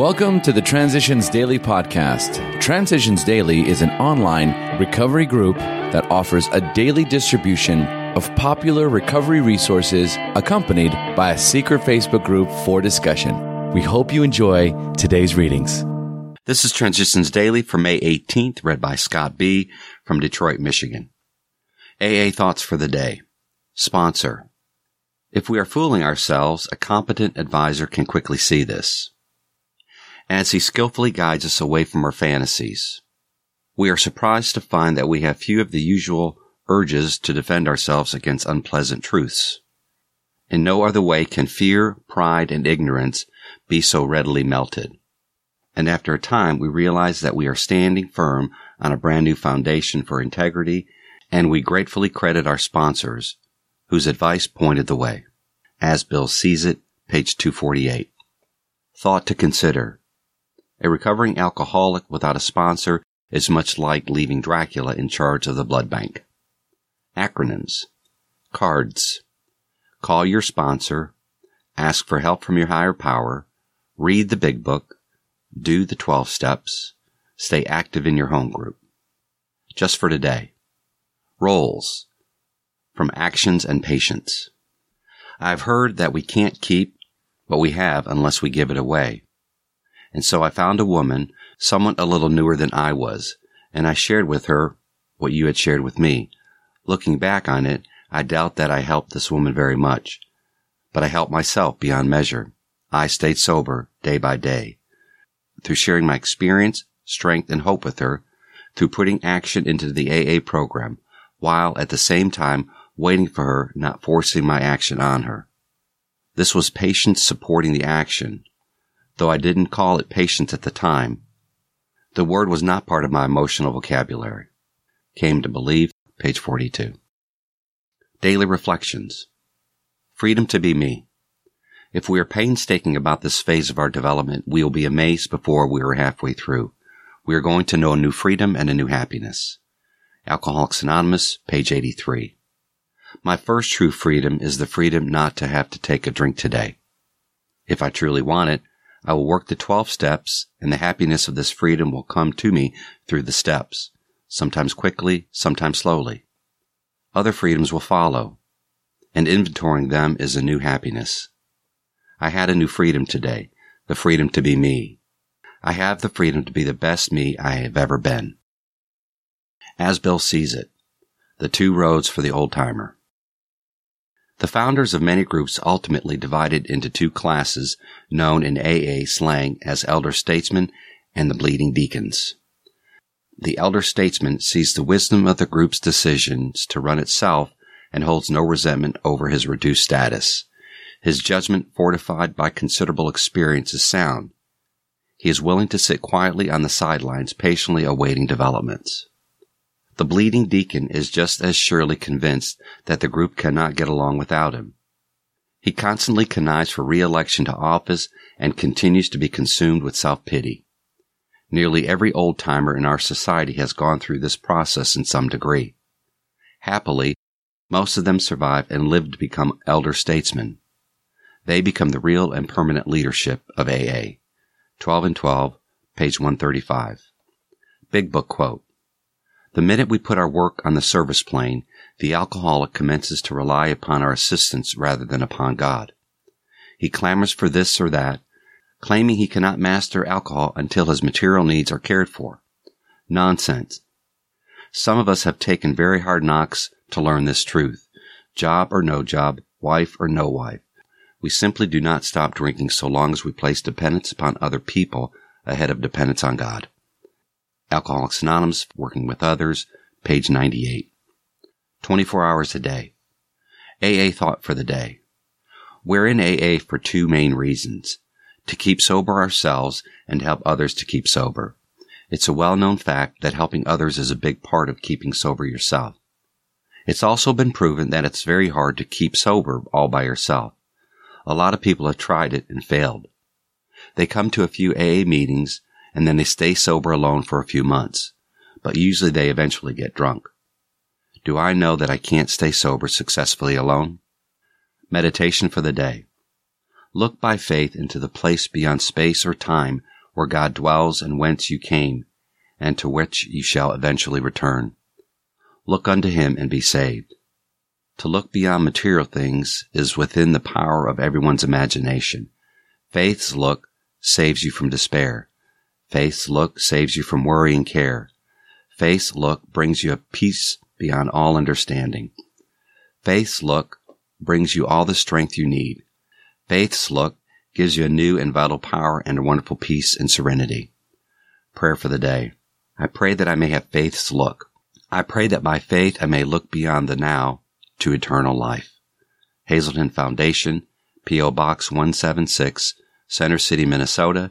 Welcome to the Transitions Daily podcast. Transitions Daily is an online recovery group that offers a daily distribution of popular recovery resources accompanied by a secret Facebook group for discussion. We hope you enjoy today's readings. This is Transitions Daily for May 18th, read by Scott B. from Detroit, Michigan. AA Thoughts for the Day. Sponsor. If we are fooling ourselves, a competent advisor can quickly see this as he skillfully guides us away from our fantasies. We are surprised to find that we have few of the usual urges to defend ourselves against unpleasant truths. In no other way can fear, pride, and ignorance be so readily melted. And after a time, we realize that we are standing firm on a brand new foundation for integrity, and we gratefully credit our sponsors, whose advice pointed the way. As Bill sees it, page 248. Thought to consider. A recovering alcoholic without a sponsor is much like leaving Dracula in charge of the blood bank. Acronyms. Cards. Call your sponsor. Ask for help from your higher power. Read the big book. Do the 12 steps. Stay active in your home group. Just for today. Roles. From actions and patience. I've heard that we can't keep what we have unless we give it away. And so I found a woman, someone a little newer than I was, and I shared with her what you had shared with me. Looking back on it, I doubt that I helped this woman very much, but I helped myself beyond measure. I stayed sober day by day. Through sharing my experience, strength, and hope with her, through putting action into the AA program, while at the same time waiting for her, not forcing my action on her. This was patience supporting the action, though I didn't call it patience at the time. The word was not part of my emotional vocabulary. Came to believe, page 42. Daily Reflections. Freedom to be me. If we are painstaking about this phase of our development, we will be amazed before we are halfway through. We are going to know a new freedom and a new happiness. Alcoholics Anonymous, page 83. My first true freedom is the freedom not to have to take a drink today. If I truly want it, I will work the 12 steps and the happiness of this freedom will come to me through the steps, sometimes quickly, sometimes slowly. Other freedoms will follow, and inventorying them is a new happiness. I had a new freedom today, the freedom to be me. I have the freedom to be the best me I have ever been. As Bill sees it, the two roads for the old timer. The founders of many groups ultimately divided into two classes known in AA slang as elder statesmen and the bleeding deacons. The elder statesman sees the wisdom of the group's decisions to run itself and holds no resentment over his reduced status. His judgment, fortified by considerable experience, is sound. He is willing to sit quietly on the sidelines, patiently awaiting developments. The bleeding deacon is just as surely convinced that the group cannot get along without him. He constantly connives for re-election to office and continues to be consumed with self-pity. Nearly every old timer in our society has gone through this process in some degree. Happily, most of them survive and live to become elder statesmen. They become the real and permanent leadership of AA. 12 and 12, page 135. Big Book quote. The minute we put our work on the service plane, the alcoholic commences to rely upon our assistance rather than upon God. He clamors for this or that, claiming he cannot master alcohol until his material needs are cared for. Nonsense. Some of us have taken very hard knocks to learn this truth. Job or no job, wife or no wife. We simply do not stop drinking so long as we place dependence upon other people ahead of dependence on God. Alcoholics Anonymous, Working with Others, page 98. 24 hours a day. AA thought for the day. We're in AA for two main reasons. To keep sober ourselves and help others to keep sober. It's a well-known fact that helping others is a big part of keeping sober yourself. It's also been proven that it's very hard to keep sober all by yourself. A lot of people have tried it and failed. They come to a few AA meetings and then they stay sober alone for a few months, but usually they eventually get drunk. Do I know that I can't stay sober successfully alone? Meditation for the day. Look by faith into the place beyond space or time where God dwells and whence you came, and to which you shall eventually return. Look unto him and be saved. To look beyond material things is within the power of everyone's imagination. Faith's look saves you from despair. Faith's look saves you from worry and care. Faith's look brings you a peace beyond all understanding. Faith's look brings you all the strength you need. Faith's look gives you a new and vital power and a wonderful peace and serenity. Prayer for the day. I pray that I may have faith's look. I pray that by faith I may look beyond the now to eternal life. Hazelden Foundation, P.O. Box 176, Center City, Minnesota